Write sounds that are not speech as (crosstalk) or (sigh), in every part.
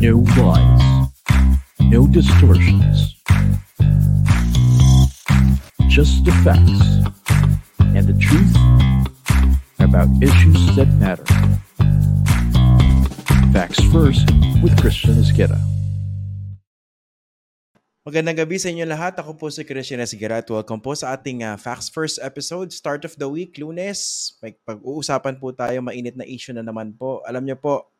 No lies. No distortions. Just the facts and the truth about issues that matter. Facts First with Christian Esqueda. Magandang gabi sa inyo lahat. Ako po si Christian Esguera at welcome po sa ating uh, Facts First episode, start of the week, lunes. May pag-uusapan po tayo, mainit na issue na naman po. Alam niyo po,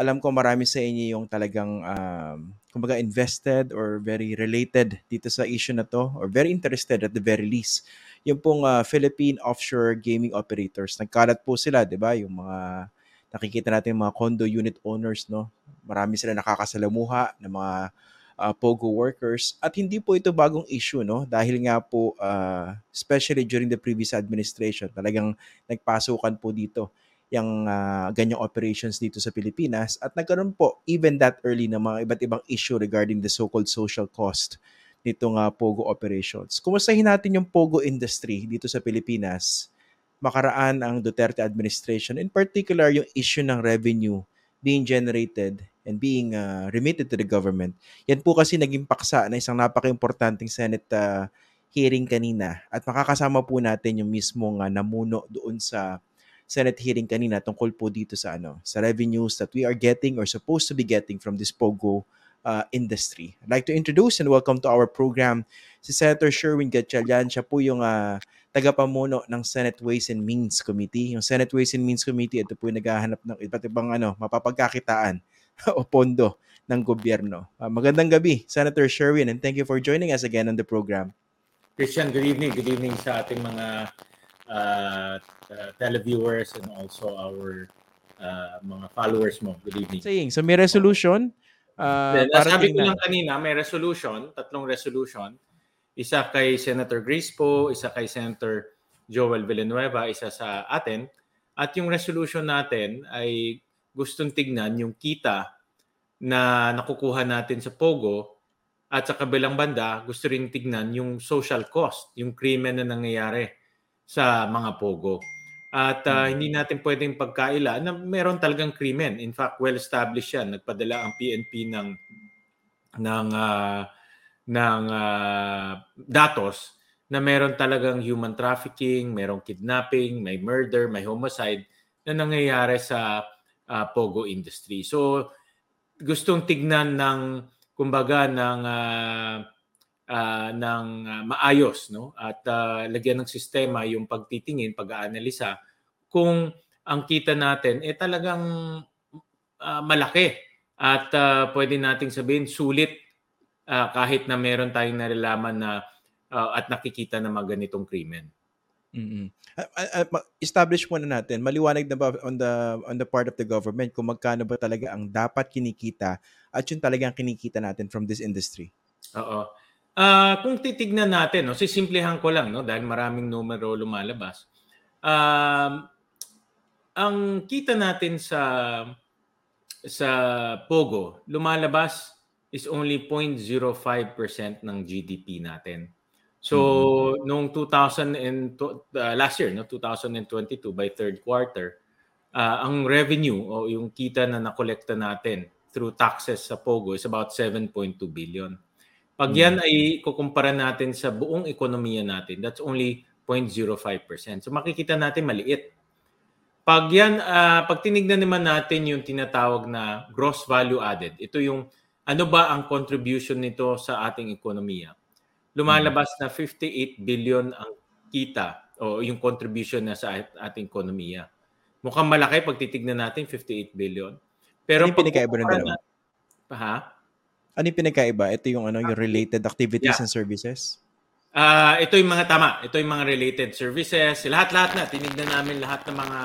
alam ko marami sa inyo yung talagang um, kumbaga invested or very related dito sa issue na to or very interested at the very least. Yung pong uh, Philippine offshore gaming operators. Nagkalat po sila, 'di ba? Yung mga nakikita natin yung mga condo unit owners, no? Marami sila nakakasalamuha ng mga uh, POGO workers. At hindi po ito bagong issue, no? Dahil nga po, uh, especially during the previous administration, talagang nagpasukan po dito yung uh, ganyang operations dito sa Pilipinas at nagkaroon po even that early na mga iba't ibang issue regarding the so-called social cost nitong uh, POGO operations. Kumustahin natin yung POGO industry dito sa Pilipinas makaraan ang Duterte administration, in particular yung issue ng revenue being generated and being uh, remitted to the government. Yan po kasi naging paksa na isang napaka-importanting Senate uh, hearing kanina at makakasama po natin yung mismong uh, namuno doon sa Senate hearing kanina tungkol po dito sa ano sa revenues that we are getting or supposed to be getting from this POGO uh, industry. I'd like to introduce and welcome to our program si Senator Sherwin Gatchalian. Siya po yung uh, tagapamuno ng Senate Ways and Means Committee. Yung Senate Ways and Means Committee, ito po yung naghahanap ng iba't ibang ano, mapapagkakitaan (laughs) o pondo ng gobyerno. Uh, magandang gabi, Senator Sherwin, and thank you for joining us again on the program. Christian, good evening. Good evening sa ating mga uh, uh, televiewers and also our uh, mga followers mo. Good evening. Saying, so may resolution? Uh, para sabi ko lang kanina, may resolution, tatlong resolution isa kay Senator Grace po, isa kay Senator Joel Villanueva, isa sa atin. At yung resolution natin ay gustong tignan yung kita na nakukuha natin sa Pogo at sa kabilang banda gusto rin tignan yung social cost, yung krimen na nangyayari sa mga Pogo. At uh, hindi natin pwedeng pagkaila na meron talagang krimen. In fact, well established yan. Nagpadala ang PNP ng ng uh, ng uh, datos na meron talagang human trafficking, merong kidnapping, may murder, may homicide na nangyayari sa uh, Pogo industry. So gustong tignan ng kumbaga ng uh, uh, ng uh, maayos no at uh, lagyan ng sistema yung pagtitingin, pag-aanalisa kung ang kita natin eh talagang uh, malaki at uh, pwede nating sabihin sulit uh, kahit na meron tayong nalalaman na uh, at nakikita na mga ganitong krimen. Mm-hmm. Uh, uh, establish muna natin, maliwanag na ba on the on the part of the government kung magkano ba talaga ang dapat kinikita at yung talagang kinikita natin from this industry? Oo. Uh, kung titignan natin, no, sisimplihan ko lang no dahil maraming numero lumalabas. Um, ang kita natin sa sa Pogo lumalabas is only 0.05% ng GDP natin. So, mm-hmm. noong 2000 and uh, last year, no, 2022 by third quarter, uh, ang revenue o yung kita na nakolekta natin through taxes sa Pogo is about 7.2 billion. Pag yan mm-hmm. ay kukumpara natin sa buong ekonomiya natin, that's only 0.05%. So makikita natin maliit. Pag yan, uh, pag tinignan naman natin yung tinatawag na gross value added, ito yung ano ba ang contribution nito sa ating ekonomiya? Lumalabas na 58 billion ang kita o yung contribution na sa ating ekonomiya. Mukhang malaki pag titignan natin 58 billion. Pero yung pinakaiba ng dalawa? Ha? Ano yung pinakaiba? Ito yung ano yung related activities yeah. and services? Uh, ito yung mga tama. Ito yung mga related services. Lahat-lahat na. Tinignan namin lahat ng mga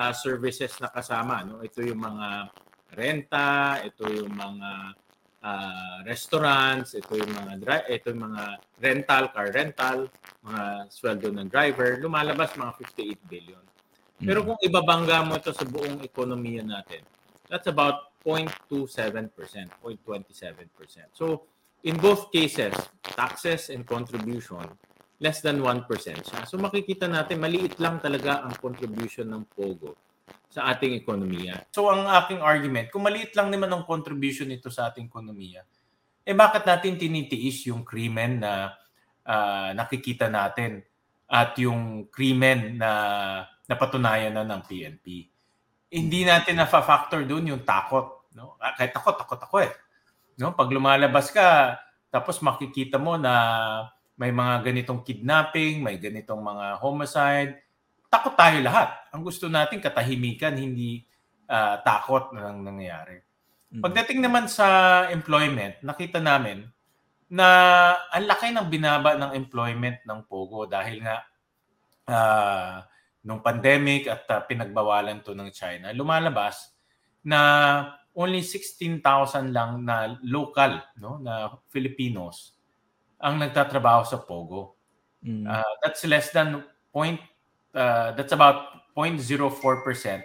uh, services na kasama. No? Ito yung mga renta, ito yung mga uh, restaurants, ito yung mga dri- ito yung mga rental, car rental, mga sweldo ng driver, lumalabas mga 58 billion. Pero mm-hmm. kung ibabangga mo ito sa buong ekonomiya natin, that's about 0.27%, 0.27%. So, in both cases, taxes and contribution, less than 1% siya. So, makikita natin, maliit lang talaga ang contribution ng POGO sa ating ekonomiya. So ang aking argument, kung maliit lang naman ang contribution nito sa ating ekonomiya, eh bakit natin tinitiis yung krimen na uh, nakikita natin at yung krimen na napatunayan na ng PNP? Hindi natin na-factor doon yung takot. No? Ah, kahit takot, takot ako eh. No? Pag lumalabas ka, tapos makikita mo na may mga ganitong kidnapping, may ganitong mga homicide, takot tayo lahat. Ang gusto natin katahimikan, hindi uh, takot na nang nangyayari. Mm-hmm. Pagdating naman sa employment, nakita namin na ang laki ng binaba ng employment ng Pogo dahil nga uh, nung pandemic at uh, pinagbawalan to ng China, lumalabas na only 16,000 lang na local no na Filipinos ang nagtatrabaho sa Pogo. Mm. Uh, that's less than point uh, that's about 0.04%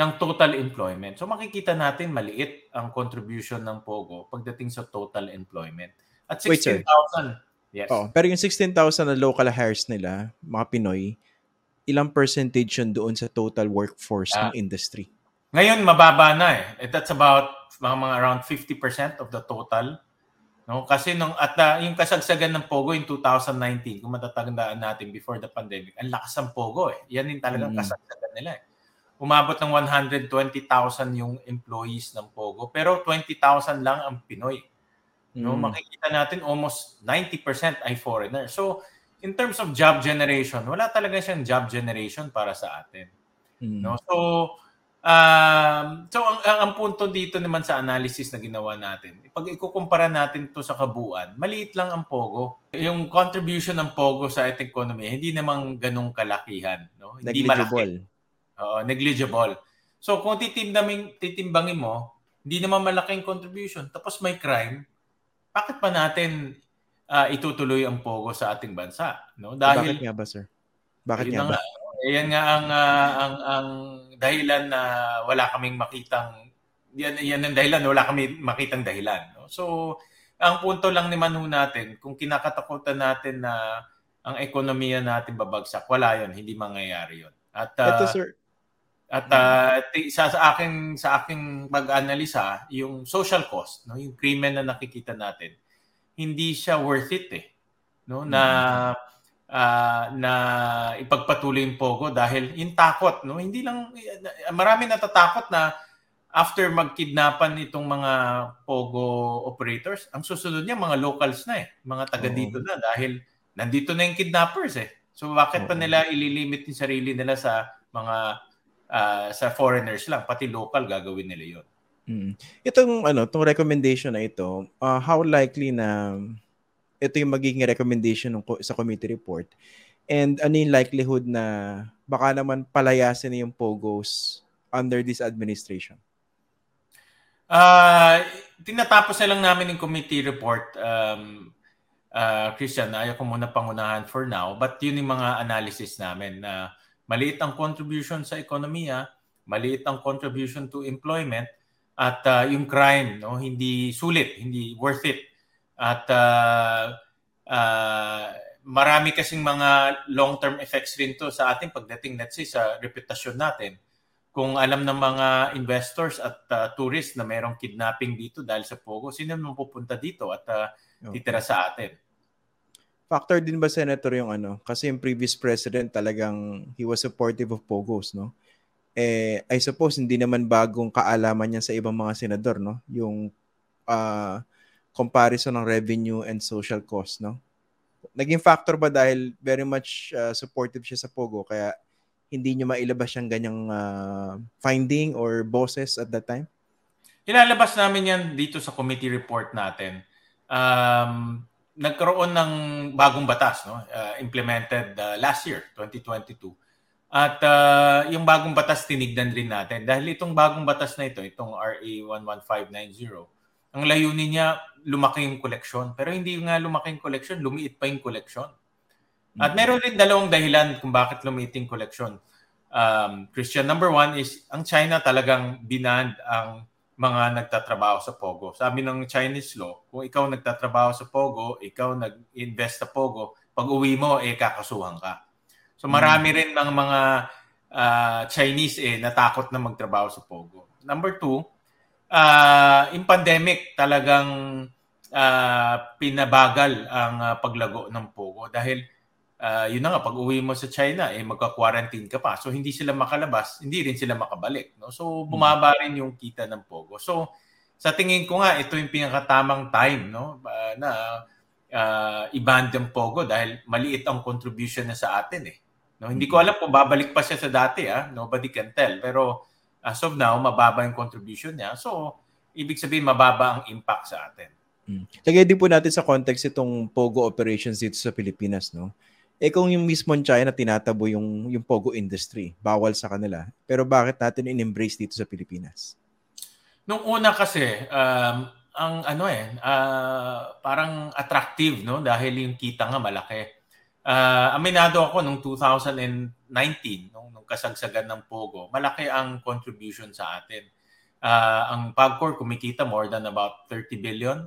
ng total employment. So makikita natin maliit ang contribution ng Pogo pagdating sa total employment. At 16,000. Yes. Oh, pero yung 16,000 na local hires nila, mga Pinoy, ilang percentage yun doon sa total workforce ah. ng industry? Ngayon, mababa na eh. That's about mga, mga around 50% of the total No? Kasi nung at uh, yung kasagsagan ng Pogo in 2019, kung matatandaan natin before the pandemic, ang lakas ng Pogo eh. Yan din talagang mm. kasagsagan nila eh. Umabot ng 120,000 yung employees ng Pogo, pero 20,000 lang ang Pinoy. No, mm. makikita natin almost 90% ay foreigner. So, in terms of job generation, wala talaga siyang job generation para sa atin. Mm. No? So, Um, so ang, ang, ang punto dito naman sa analysis na ginawa natin, pag ikukumpara natin to sa kabuuan, maliit lang ang Pogo. Yung contribution ng Pogo sa ating economy, hindi namang ganong kalakihan. No? Hindi negligible. Malaki. Oo, negligible. So kung titimbangin, titimbangin mo, hindi naman malaking contribution, tapos may crime, bakit pa natin uh, itutuloy ang Pogo sa ating bansa? No? Dahil, Bakit nga ba, sir? Bakit nga ba? Nga, yan nga ang uh, ang ang dahilan na wala kaming makitang yan yan ang dahilan wala kami makitang dahilan no? so ang punto lang naman ho natin kung kinakatakutan natin na ang ekonomiya natin babagsak wala yon hindi mangyayari yon at uh, Ito, sir. at uh, sa, sa aking sa aking pag-analisa yung social cost no yung krimen na nakikita natin hindi siya worth it eh no na mm-hmm uh, na ipagpatuloy yung Pogo dahil yung takot, no? Hindi lang marami natatakot na after magkidnapan itong mga Pogo operators, ang susunod niya mga locals na eh, mga taga dito na dahil nandito na yung kidnappers eh. So bakit pa nila ililimit yung sarili nila sa mga uh, sa foreigners lang, pati local gagawin nila 'yon. Mm. Itong ano, tong recommendation na ito, uh, how likely na ito yung magiging recommendation ng, sa committee report. And ano yung likelihood na baka naman palayasin yung POGOs under this administration? Uh, tinatapos na lang namin yung committee report, um, uh, Christian. Ayaw ko muna pangunahan for now. But yun yung mga analysis namin na maliit ang contribution sa ekonomiya, maliit ang contribution to employment, at uh, yung crime, no, hindi sulit, hindi worth it at uh, uh, marami kasing mga long-term effects rin to sa ating pagdating, let's say, sa reputasyon natin. Kung alam ng mga investors at uh, tourists na mayroong kidnapping dito dahil sa Pogo, sino naman pupunta dito at uh, titira sa atin? Factor din ba, Senator, yung ano? Kasi yung previous president talagang he was supportive of Pogos, no? Eh, I suppose hindi naman bagong kaalaman niya sa ibang mga senador, no? Yung uh, comparison ng revenue and social cost, no? Naging factor ba dahil very much uh, supportive siya sa Pogo kaya hindi niyo mailabas yung ganyang uh, finding or bosses at that time? Ilalabas namin yan dito sa committee report natin. Um, nagkaroon ng bagong batas no uh, implemented uh, last year 2022 at uh, yung bagong batas tinignan rin natin dahil itong bagong batas na ito itong RA 11590 ang layunin niya, lumaki yung koleksyon. Pero hindi nga lumaki yung koleksyon, lumiit pa yung koleksyon. At meron rin dalawang dahilan kung bakit lumiit yung koleksyon. Um, Christian, number one is, ang China talagang binand ang mga nagtatrabaho sa Pogo. Sabi ng Chinese law, kung ikaw nagtatrabaho sa Pogo, ikaw nag-invest sa Pogo, pag uwi mo, eh kakasuhan ka. So marami mm. rin ng mga uh, Chinese eh natakot na magtrabaho sa Pogo. Number two, uh, in pandemic talagang uh, pinabagal ang uh, paglago ng Pogo dahil uh, yun na nga pag uwi mo sa China eh magka-quarantine ka pa. So hindi sila makalabas, hindi rin sila makabalik, no? So bumaba rin yung kita ng Pogo. So sa tingin ko nga ito yung pinakatamang time, no? Uh, na uh, i-ban yung Pogo dahil maliit ang contribution na sa atin eh. No, hindi ko alam kung babalik pa siya sa dati ah. Nobody can tell. Pero as of now, mababa yung contribution niya. So, ibig sabihin mababa ang impact sa atin. Hmm. Lagay din po natin sa context itong Pogo operations dito sa Pilipinas, no? Eh kung yung mismo China tinatabo yung yung Pogo industry, bawal sa kanila. Pero bakit natin in-embrace dito sa Pilipinas? Nung una kasi, um, ang ano eh, uh, parang attractive, no? Dahil yung kita nga malaki. Uh, aminado ako nung 2019, nung, nung kasagsagan ng Pogo, malaki ang contribution sa atin. Uh, ang PAGCOR kumikita more than about 30 billion.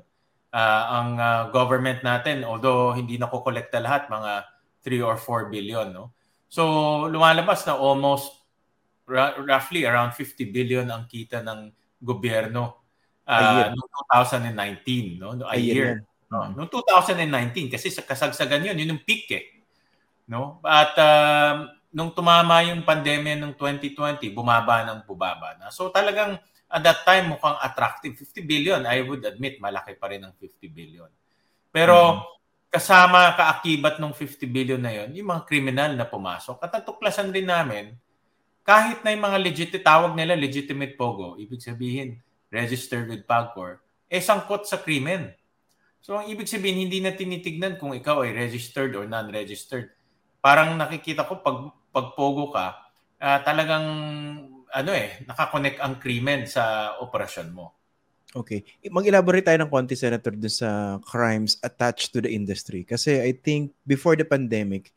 Uh, ang uh, government natin, although hindi na kolekta lahat, mga 3 or 4 billion. No? So lumalabas na almost r- roughly around 50 billion ang kita ng gobyerno uh, noong 2019, no? no a, a year. year. No, noong 2019 kasi sa kasagsagan 'yun, yun yung peak eh. No? At uh, nung tumama yung pandemya ng 2020, bumaba ng bubaba na. So talagang at that time mukhang attractive 50 billion. I would admit malaki pa rin ang 50 billion. Pero mm-hmm. kasama kaakibat ng 50 billion na 'yon, yung mga kriminal na pumasok. At natuklasan din namin kahit na yung mga legit tawag nila legitimate pogo, ibig sabihin registered with PAGCOR, eh sangkot sa krimen. So ang ibig sabihin, hindi na tinitignan kung ikaw ay registered or non-registered. Parang nakikita ko pag pagpogo ka, uh, talagang ano eh, nakakonect ang krimen sa operasyon mo. Okay. Mag-elaborate tayo ng konti, Senator, dun sa crimes attached to the industry. Kasi I think before the pandemic,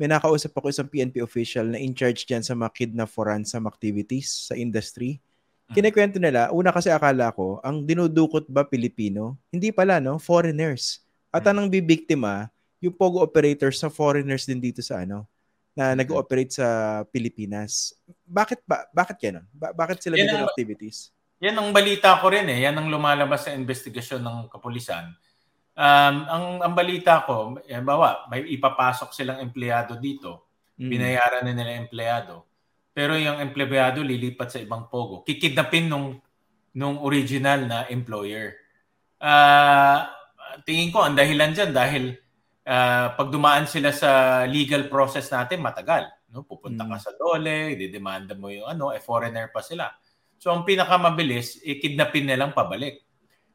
may nakausap ako isang PNP official na in charge dyan sa mga kidnap for ransom activities sa industry. Mm. Kinikwento nila, una kasi akala ko, ang dinudukot ba Pilipino? Hindi pala, no? Foreigners. At mm. anong bibiktima, yung Pogo operators sa foreigners din dito sa ano, na nag-ooperate sa Pilipinas. Bakit ba bakit ganun? Ba- bakit sila yan activities? Yan ang balita ko rin eh. Yan ang lumalabas sa investigasyon ng kapulisan. Um, ang, ang balita ko, eh, bawa, may ipapasok silang empleyado dito. Mm. Binayaran na nila empleyado pero yung empleyado lilipat sa ibang pogo. Kikidnapin nung nung original na employer. Uh, tingin ko ang dahilan diyan dahil uh, pag dumaan sila sa legal process natin matagal, no? Pupunta ka mm. sa dole, didemanda mo yung ano, eh foreigner pa sila. So ang pinakamabilis, eh, kidnapin nilang pabalik.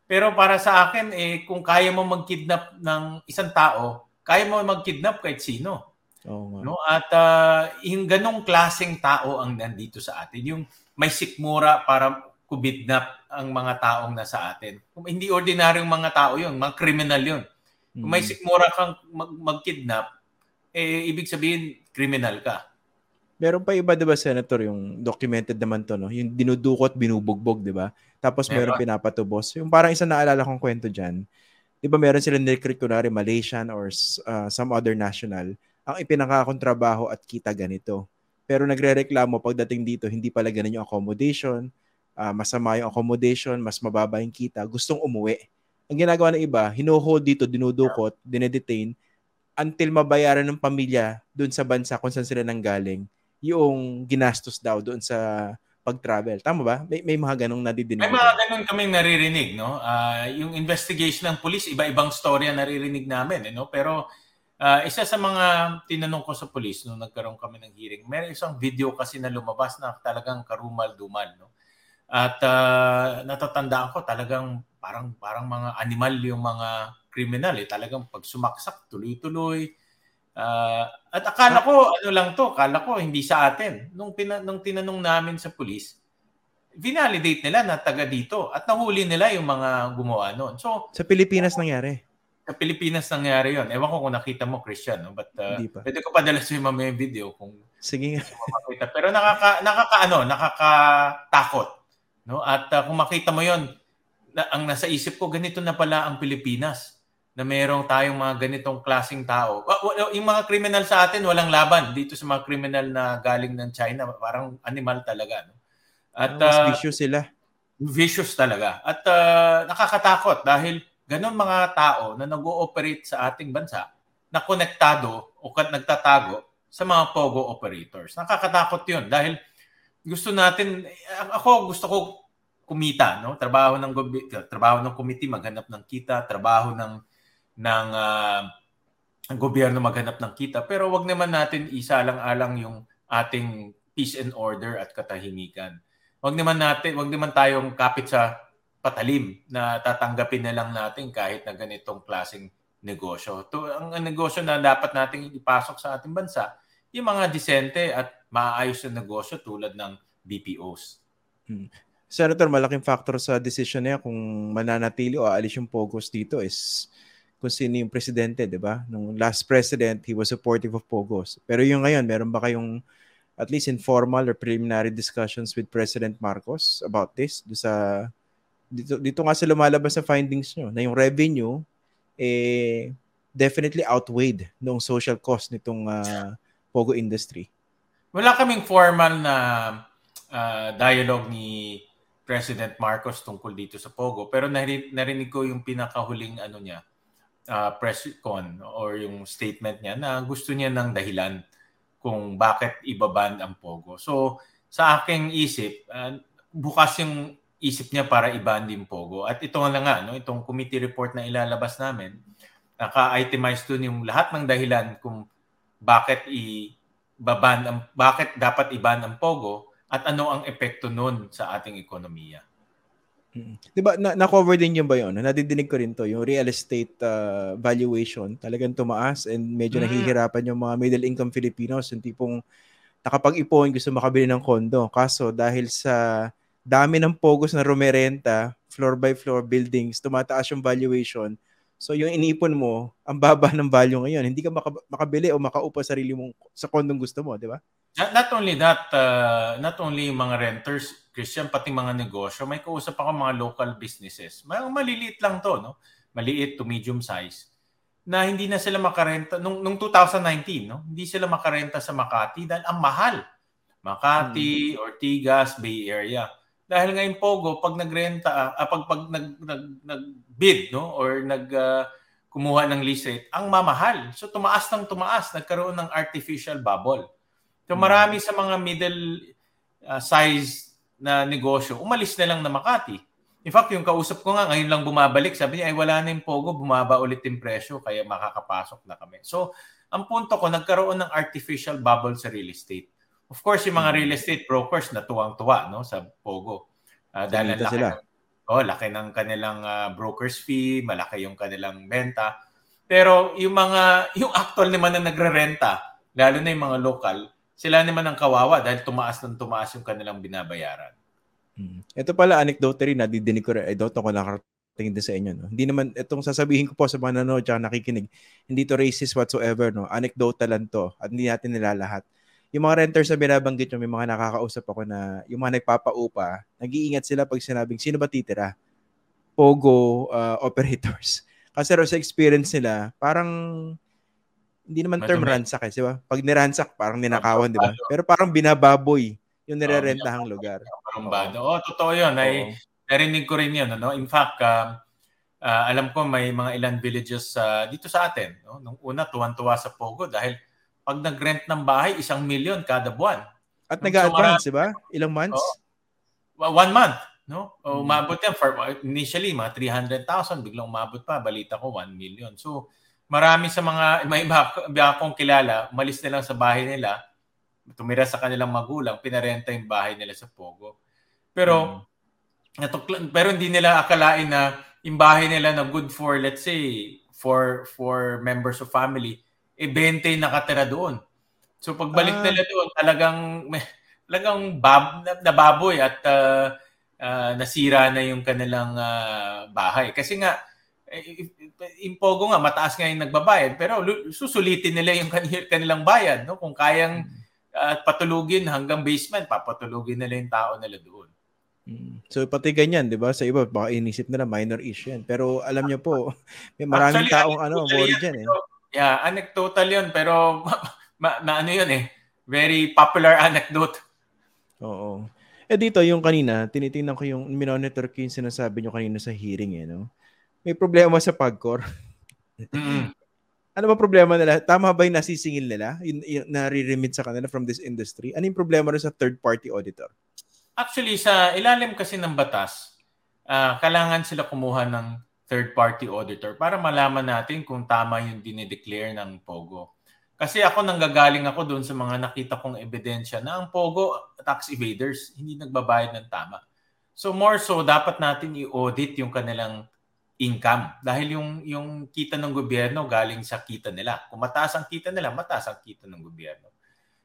Pero para sa akin, eh, kung kaya mo mag-kidnap ng isang tao, kaya mo mag-kidnap kahit sino. Oh, no? At uh, yung ganong klaseng tao ang nandito sa atin. Yung may sikmura para kubidnap ang mga taong nasa atin. Kung hindi ordinaryong mga tao yun, mga criminal yun. Kung may mm. sikmura kang mag- mag-kidnap, eh, ibig sabihin, criminal ka. Meron pa iba, di ba, Senator, yung documented naman to, no? Yung dinudukot, binubugbog, di ba? Tapos meron, meron pinapatubos. Yung parang isa naalala kong kwento dyan, di ba meron sila nirecruit, kunwari, Malaysian or uh, some other national ang ipinakakontrabaho at kita ganito. Pero nagrereklamo pagdating dito, hindi pala ganun yung accommodation, uh, masama yung accommodation, mas mababa yung kita, gustong umuwi. Ang ginagawa ng iba, hinuhold dito, dinudukot, dinedetain, until mabayaran ng pamilya doon sa bansa kung saan sila nanggaling, yung ginastos daw doon sa pag-travel. Tama ba? May, may mga ganong nadidinig. May mga ganong kaming naririnig, no? Uh, yung investigation ng police, iba-ibang storya naririnig namin, eh, no? Pero Uh, isa sa mga tinanong ko sa police nung nagkaroon kami ng hearing, may isang video kasi na lumabas na talagang karumal-dumal. No? At uh, natatandaan ko talagang parang parang mga animal yung mga criminal. Eh. Talagang pag sumaksak, tuloy-tuloy. Uh, at akala ko, ano lang to, akala ko hindi sa atin. Nung, pina, nung tinanong namin sa police, vinalidate nila na taga dito at nahuli nila yung mga gumawa noon. So, sa Pilipinas nangyari? Sa Pilipinas nangyari yon. Ewan ko kung nakita mo, Christian, no? but uh, pwede ko padala sa yung mamaya video kung Sige makita. Pero nakaka, nakaka, ano, nakakatakot. No? At uh, kung makita mo yon, na, ang nasa isip ko, ganito na pala ang Pilipinas. na mayroong tayong mga ganitong klasing tao. Yung mga criminal sa atin, walang laban. Dito sa mga criminal na galing ng China, parang animal talaga. No? At, oh, mas uh, vicious sila. Vicious talaga. At uh, nakakatakot dahil ganun mga tao na nag-ooperate sa ating bansa na konektado o nagtatago sa mga POGO operators. Nakakatakot yun dahil gusto natin, ako gusto ko kumita, no? Trabaho ng trabaho ng committee maghanap ng kita, trabaho ng ng uh, gobyerno maghanap ng kita. Pero wag naman natin isa lang alang yung ating peace and order at katahimikan. Wag naman natin, wag naman tayong kapit sa patalim na tatanggapin na lang natin kahit na ganitong klaseng negosyo. To, ang, negosyo na dapat nating ipasok sa ating bansa, yung mga disente at maayos na negosyo tulad ng BPOs. Hmm. Senator, malaking factor sa decision niya kung mananatili o aalis yung POGOs dito is kung sino yung presidente, di ba? Nung last president, he was supportive of Pogos. Pero yung ngayon, meron ba kayong at least informal or preliminary discussions with President Marcos about this? Do sa, dito, dito nga sa lumalabas sa findings nyo na yung revenue eh, definitely outweighed noong social cost nitong uh, Pogo industry. Wala kaming formal na uh, dialogue ni President Marcos tungkol dito sa Pogo pero narinig, narinig ko yung pinakahuling ano niya uh, press con or yung statement niya na gusto niya ng dahilan kung bakit ibaban ang Pogo. So sa aking isip, uh, bukas yung isip niya para iban din Pogo. At ito nga nga, no, itong committee report na ilalabas namin, naka-itemize doon yung lahat ng dahilan kung bakit i-baban ang bakit dapat iban ang Pogo at ano ang epekto noon sa ating ekonomiya. Mm. 'Di ba na, na-cover din yun ba 'yon? Nadidinig ko rin 'to, yung real estate uh, valuation talagang tumaas and medyo mm. nahihirapan yung mga middle income Filipinos, yung tipong nakapag-ipon gusto makabili ng kondo. Kaso dahil sa dami ng pogos na rumerenta, floor by floor buildings, tumataas yung valuation. So yung inipon mo, ang baba ng value ngayon, hindi ka maka- makabili o makaupa sarili mong sa kondong gusto mo, di ba? Not, not only that, uh, not only yung mga renters, Christian, pati mga negosyo, may kausap ako mga local businesses. May maliliit lang to, no? Maliit to medium size na hindi na sila makarenta nung, nung 2019, no? Hindi sila makarenta sa Makati dahil ang mahal. Makati, hmm. Ortigas, Bay Area. Dahil ngayon Pogo, pag nagrenta, uh, pag pag nag, nag, nag bid, no, or nag uh, kumuha ng lease rate, ang mamahal. So tumaas ng tumaas, nagkaroon ng artificial bubble. So hmm. marami sa mga middle uh, size na negosyo, umalis na lang na Makati. In fact, yung kausap ko nga, ngayon lang bumabalik, sabi niya, ay wala na yung Pogo, bumaba ulit yung presyo, kaya makakapasok na kami. So, ang punto ko, nagkaroon ng artificial bubble sa real estate. Of course, yung mga real estate brokers na tuwang-tuwa no, sa Pogo. Uh, dahil laki, sila. Ng, oh, laki ng kanilang uh, broker's fee, malaki yung kanilang benta. Pero yung mga, yung actual naman na nagre-renta, lalo na yung mga local, sila naman ang kawawa dahil tumaas ng tumaas yung kanilang binabayaran. Hmm. Ito pala anecdote rin, nadidinig ko rin, I don't know kung nakarating din sa inyo. No? Hindi naman, itong sasabihin ko po sa mga nanonood at nakikinig, hindi to racist whatsoever. No? Anecdotal lang to at hindi natin nilalahat. Yung mga renters na binabanggit nyo, may mga nakakausap ako na yung mga nagpapaupa, nag-iingat sila pag sinabing, sino ba titira? Pogo uh, operators. (laughs) Kasi sa experience nila, parang hindi naman term Madumi. ransack eh, di ba? Pag niransak, parang ninakawan, di ba? Pero parang binababoy yung nirerentahang lugar. Parang bado. Oh, totoo yun. Ay, narinig ko rin yun. Ano? In fact, uh, uh, alam ko may mga ilan villages uh, dito sa atin. No? Nung una, tuwan-tuwa sa Pogo dahil pag nag-rent ng bahay, isang milyon kada buwan. At nag-advance, di ba? Ilang months? Oh, one month. No? O, hmm. umabot yan. For, initially, mga 300,000. Biglang umabot pa. Balita ko, 1 million. So, marami sa mga, may iba, iba akong kilala, umalis na lang sa bahay nila, tumira sa kanilang magulang, pinarenta yung bahay nila sa Pogo. Pero, hmm. natukla, pero hindi nila akalain na yung bahay nila na good for, let's say, for for members of family, eh 20 nakatira doon. So pagbalik ah. nila doon, talagang (laughs) talagang bab, nababoy at uh, uh, nasira na yung kanilang uh, bahay. Kasi nga, eh, yung Pogo nga, mataas nga yung nagbabayad, pero susulitin nila yung kanilang bayad. No? Kung kayang uh, patulugin hanggang basement, papatulugin nila yung tao nila doon. Mm. So pati ganyan, 'di ba? Sa iba baka inisip nila minor issue 'yan. Pero alam niyo po, may maraming Actually, taong ano, worry diyan eh. Yeah, anecdotal 'yun pero (laughs) ma, ma, ano 'yun eh. Very popular anecdote. Oo. Eh dito yung kanina, tinitingnan ko yung monitor ko yung sinasabi nyo kanina sa hearing eh, no? May problema sa Pagcor. mm (laughs) ano ba problema nila? Tama ba yung nasisingil nila? Yung, yung nare-remit sa kanila from this industry? Ano yung problema rin sa third-party auditor? Actually, sa ilalim kasi ng batas, uh, kailangan sila kumuha ng third-party auditor para malaman natin kung tama yung dinideclare ng POGO. Kasi ako nanggagaling ako doon sa mga nakita kong ebidensya na ang POGO tax evaders hindi nagbabayad ng tama. So more so dapat natin i-audit yung kanilang income dahil yung yung kita ng gobyerno galing sa kita nila. Kung mataas ang kita nila, mataas ang kita ng gobyerno.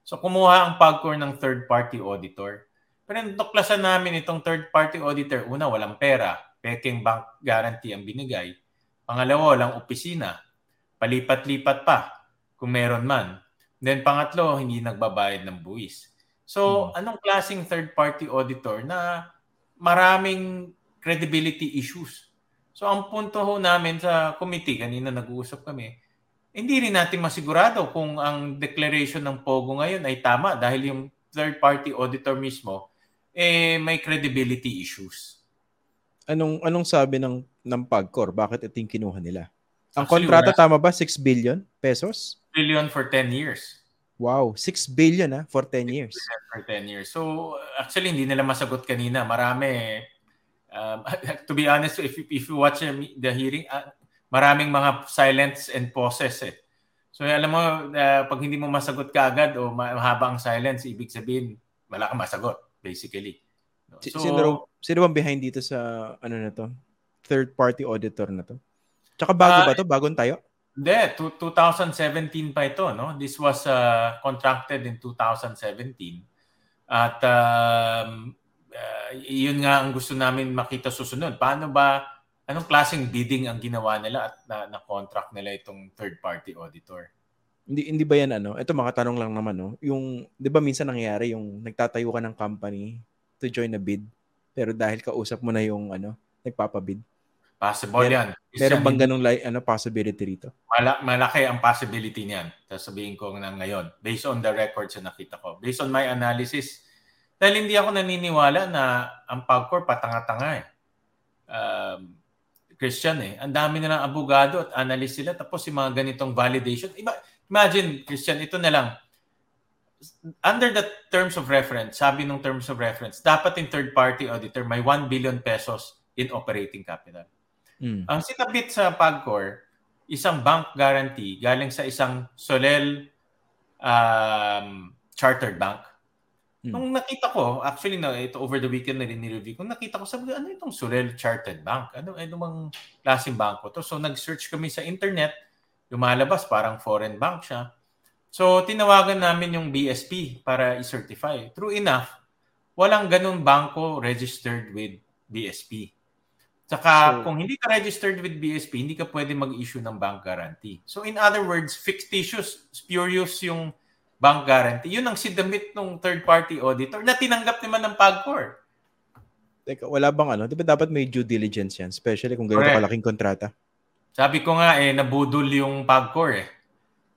So kumuha ang PAGCOR ng third party auditor. Pero tuklasan namin itong third party auditor, una walang pera, peking bank guarantee ang binigay. Pangalawa, walang opisina. Palipat-lipat pa kung meron man. Then pangatlo, hindi nagbabayad ng buwis. So, hmm. anong klaseng third-party auditor na maraming credibility issues? So, ang punto ho namin sa committee, kanina nag-uusap kami, hindi rin natin masigurado kung ang declaration ng POGO ngayon ay tama dahil yung third-party auditor mismo eh may credibility issues. Anong anong sabi ng ng PAGCOR? Bakit ito yung kinuha nila? Ang Actually, kontrata tama ba 6 billion pesos? billion for 10 years. Wow, 6 billion ah, for 10 years. For 10 years. So actually hindi nila masagot kanina. Marami um, (laughs) to be honest if if you watch the hearing uh, maraming mga silence and pauses eh. So alam mo uh, pag hindi mo masagot kaagad o mahaba ang silence ibig sabihin wala kang masagot basically. So, sino sino bang behind dito sa ano na to? Third party auditor na to? Tsaka bago uh, ba to? Bagong tayo? Hindi, 2017 pa ito, no? This was uh, contracted in 2017. At um, uh, yun nga ang gusto namin makita susunod. Paano ba, anong klaseng bidding ang ginawa nila at na, na-contract nila itong third-party auditor? Hindi hindi ba yan ano? Ito makatanong lang naman no. Yung 'di ba minsan nangyayari yung nagtatayo ka ng company to join a bid pero dahil kausap mo na yung ano, nagpapabid. Possible Mer- yan. Meron bang ganung like, ano, possibility rito? Mala- malaki ang possibility niyan. Sasabihin ko na ngayon. Based on the records na nakita ko. Based on my analysis. Dahil hindi ako naniniwala na ang PAGCOR patanga-tanga eh. Um, Christian eh. Ang dami na ng abogado at analyst sila. Tapos yung mga ganitong validation. Iba, imagine, Christian, ito na lang. Under the terms of reference, sabi ng terms of reference, dapat yung third party auditor may 1 billion pesos in operating capital. Mm. Ang sinabit sa PAGCOR, isang bank guarantee galing sa isang Solel um, chartered bank. Mm. Nung nakita ko, actually na ito over the weekend na rin review ko, nakita ko sabi ano itong Solel Chartered Bank? Ano ano bang klaseng bangko to? So nag-search kami sa internet, lumalabas parang foreign bank siya. So tinawagan namin yung BSP para i-certify. True enough, walang ganun bangko registered with BSP. Saka so, kung hindi ka registered with BSP, hindi ka pwede mag-issue ng bank guarantee. So in other words, fictitious, spurious yung bank guarantee. Yun ang sidamit ng third-party auditor na tinanggap naman ng PAGCOR. Teka, wala bang ano? Di ba dapat may due diligence yan? Especially kung ganito kalaking kontrata. Sabi ko nga eh, nabudol yung PAGCOR eh.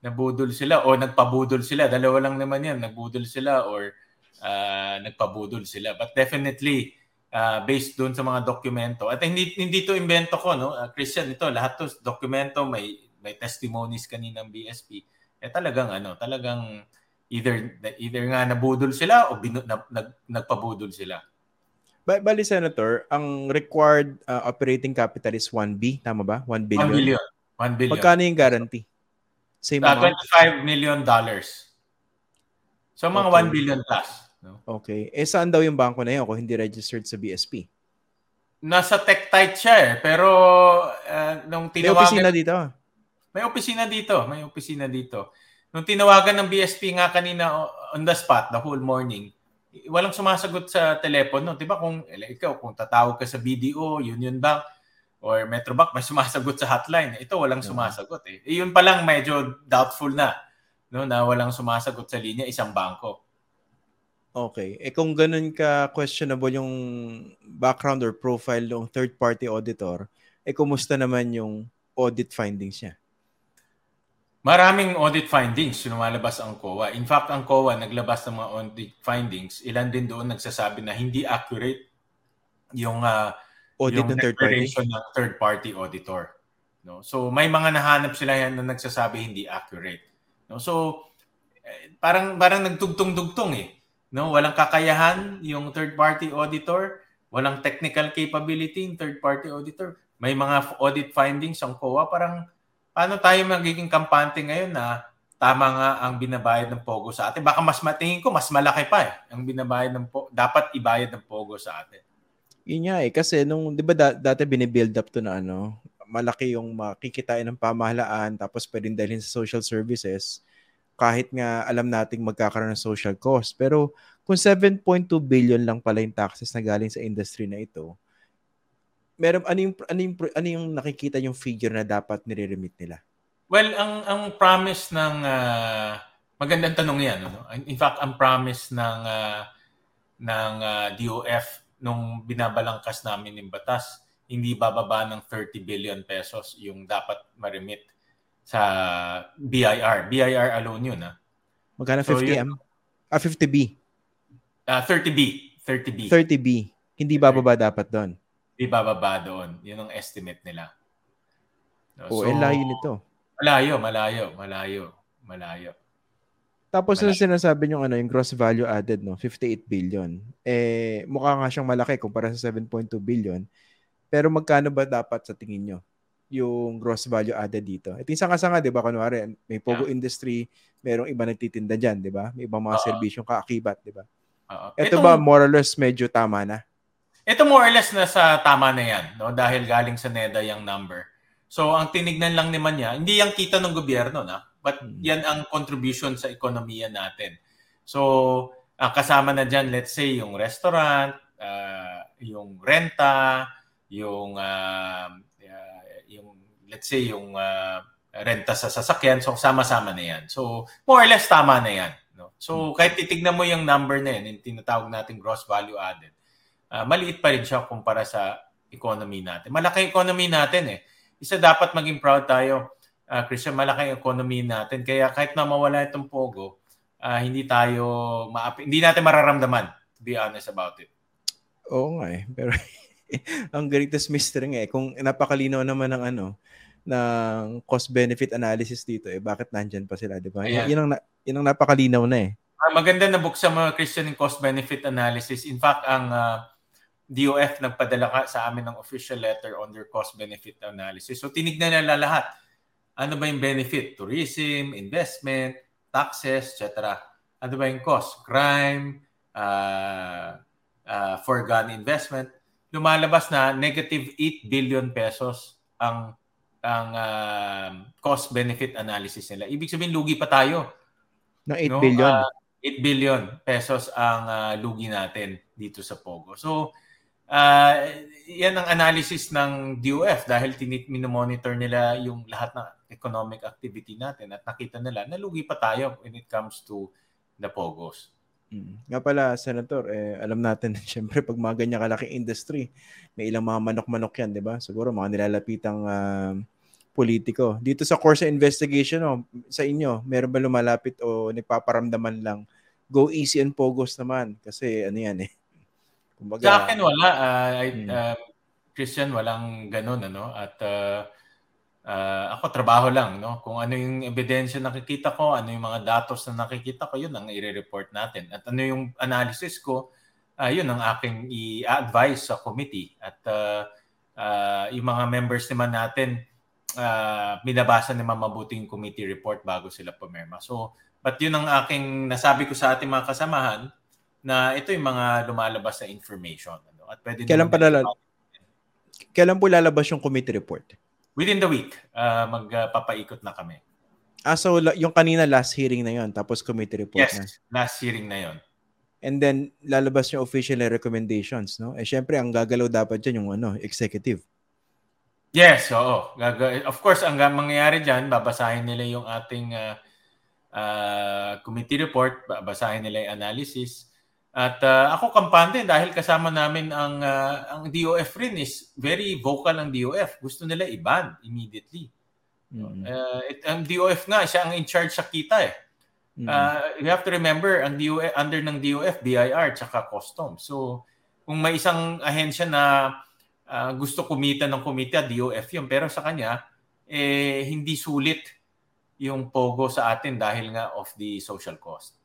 Nabudol sila o nagpabudol sila. Dalawa lang naman yan. Nagbudol sila or uh, nagpabudol sila. But definitely, uh, based doon sa mga dokumento. At hindi hindi to invento ko no, uh, Christian ito lahat to dokumento may may testimonies kanina ng BSP. Eh talagang ano, talagang either either nga nabudol sila o binu, na, nag, nagpabudol sila. Ba bali Senator, ang required uh, operating capital is 1B, tama ba? 1 billion. 1 billion. 1 billion. Magkano yung guarantee? Same uh, 25 million dollars. So mga okay. 1 billion plus. No? Okay. Eh saan daw yung bangko na yun kung hindi registered sa BSP? Nasa Tektite siya eh. Pero uh, nung tinawagan... May opisina dito. May opisina dito. May opisina dito. Nung tinawagan ng BSP nga kanina on the spot, the whole morning, walang sumasagot sa telepono. Di ba kung ikaw, kung tatawag ka sa BDO, Union Bank, or Metrobank, may sumasagot sa hotline. Ito walang sumasagot eh. eh yun pa lang medyo doubtful na no, na walang sumasagot sa linya isang bangko. Okay. Eh kung ganun ka questionable yung background or profile ng third party auditor, eh kumusta naman yung audit findings niya? Maraming audit findings lumalabas ang COA. In fact, ang COA naglabas ng mga audit findings. Ilan din doon nagsasabi na hindi accurate yung uh, audit yung ng third party ng third party auditor. No? So may mga nahanap sila yan na nagsasabi hindi accurate. No? So eh, parang parang nagtugtong-dugtong eh. No, walang kakayahan yung third party auditor, walang technical capability yung third party auditor. May mga audit findings ang COA parang paano tayo magiging kampante ngayon na tama nga ang binabayad ng Pogo sa atin. Baka mas matingin ko mas malaki pa eh ang binabayad ng Pogo, dapat ibayad ng Pogo sa atin. Yun nga eh kasi nung 'di ba da- dati binibuild up to na ano, malaki yung makikitain ng pamahalaan tapos pwedeng dalhin sa social services kahit nga alam nating magkakaroon ng social cost. Pero kung 7.2 billion lang pala yung taxes na galing sa industry na ito, meron ano yung ano yung, ano yung nakikita yung figure na dapat nire-remit nila? Well, ang ang promise ng uh, magandang tanong 'yan, no? In fact, ang promise ng uh, ng uh, ah, DOF nung binabalangkas namin ng batas, hindi bababa ng 30 billion pesos yung dapat ma-remit sa BIR. BIR alone yun, ha? Magkano 50M? ah, 50B? Uh, 30B. 30B. 30B. Hindi bababa dapat doon. Hindi bababa doon. Yun ang estimate nila. No, oh, so, eh, layo nito. Malayo, malayo, malayo, malayo. Tapos malayo. yung sinasabi nyo, ano, yung gross value added, no, 58 billion. Eh, mukha nga siyang malaki kumpara sa 7.2 billion. Pero magkano ba dapat sa tingin nyo? yung gross value added dito. Ito yung sanga-sanga, di ba? Kunwari, may Pogo yeah. industry, merong iba nagtitinda dyan, di ba? May ibang mga uh-huh. serbisyong kaakibat, di ba? Uh-huh. Ito ba, more or less, medyo tama na? Ito more or less na sa tama na yan, no? dahil galing sa NEDA yung number. So, ang tinignan lang naman niya, hindi yung kita ng gobyerno, na? But hmm. yan ang contribution sa ekonomiya natin. So, ang kasama na dyan, let's say, yung restaurant, uh, yung renta, yung uh, let's say yung uh, renta sa sasakyan, so sama-sama na yan. So more or less tama na yan. No? So hmm. kahit titignan mo yung number na yan, yung tinatawag natin gross value added, uh, maliit pa rin siya kumpara sa economy natin. Malaki economy natin eh. Isa dapat maging proud tayo, uh, Christian, malaki economy natin. Kaya kahit na mawala itong pogo, uh, hindi tayo, ma- hindi natin mararamdaman, to be honest about it. Oo nga eh. Pero (laughs) ang greatest mystery nga eh. Kung napakalinaw naman ng ano, ng cost-benefit analysis dito eh bakit nandiyan pa sila, 'di ba? Ayan. Yun ang yun ang napakalinaw na eh. Uh, maganda na buksan mo Christian yung cost-benefit analysis. In fact, ang uh, DOF nagpadala ka sa amin ng official letter on their cost-benefit analysis. So tinignan nila lahat. Ano ba yung benefit? Tourism, investment, taxes, etc. Ano ba yung cost? Crime, uh, uh, foregone investment. Lumalabas na negative 8 billion pesos ang ang uh, cost-benefit analysis nila. Ibig sabihin, lugi pa tayo. Na 8 no? billion. Uh, 8 billion pesos ang uh, lugi natin dito sa Pogo. So, uh, yan ang analysis ng DOF dahil tinit monitor nila yung lahat ng economic activity natin at nakita nila na lugi pa tayo when it comes to the Pogos. Mm. Nga pala, Senator, eh, alam natin, siyempre, (laughs) pag mga ganyan kalaking industry, may ilang mga manok-manok yan, di ba? Siguro mga nilalapitang uh, politiko. Dito sa course investigation, oh, sa inyo, meron ba lumalapit o nagpaparamdaman lang? Go easy and pogos naman. Kasi ano yan eh. Kumbaga, sa akin wala. Uh, I, uh, Christian, walang ganun. Ano? At uh, uh, ako trabaho lang. No? Kung ano yung ebidensya nakikita ko, ano yung mga datos na nakikita ko, yun ang i-report natin. At ano yung analysis ko, uh, yun ang aking i-advise sa committee. At uh, uh, yung mga members naman natin, uh, binabasa naman mabuti yung committee report bago sila pumirma. So, but yun ang aking nasabi ko sa ating mga kasamahan na ito yung mga lumalabas na information. Ano? At pwede kailan pa lalabas? Kailan po lalabas yung committee report? Within the week, uh, magpapaikot na kami. Ah, so yung kanina last hearing na yon tapos committee report yes, na? Yes, last hearing na yon And then, lalabas yung official recommendations, no? Eh, syempre, ang gagalaw dapat dyan yung ano, executive. Yes, oo. Of course, ang mangyayari dyan, babasahin nila yung ating uh, uh, committee report, babasahin nila yung analysis, At uh, ako kampante dahil kasama namin ang uh, ang DOF rin is very vocal ang DOF. Gusto nila i-ban immediately. Mm-hmm. Uh, it, ang DOF nga siya ang in charge sa kita eh. Mm-hmm. Uh, you have to remember ang DOF under ng DOF BIR tsaka Customs. So kung may isang ahensya na uh, gusto kumita ng komite, DOF yun. Pero sa kanya, eh, hindi sulit yung pogo sa atin dahil nga of the social cost.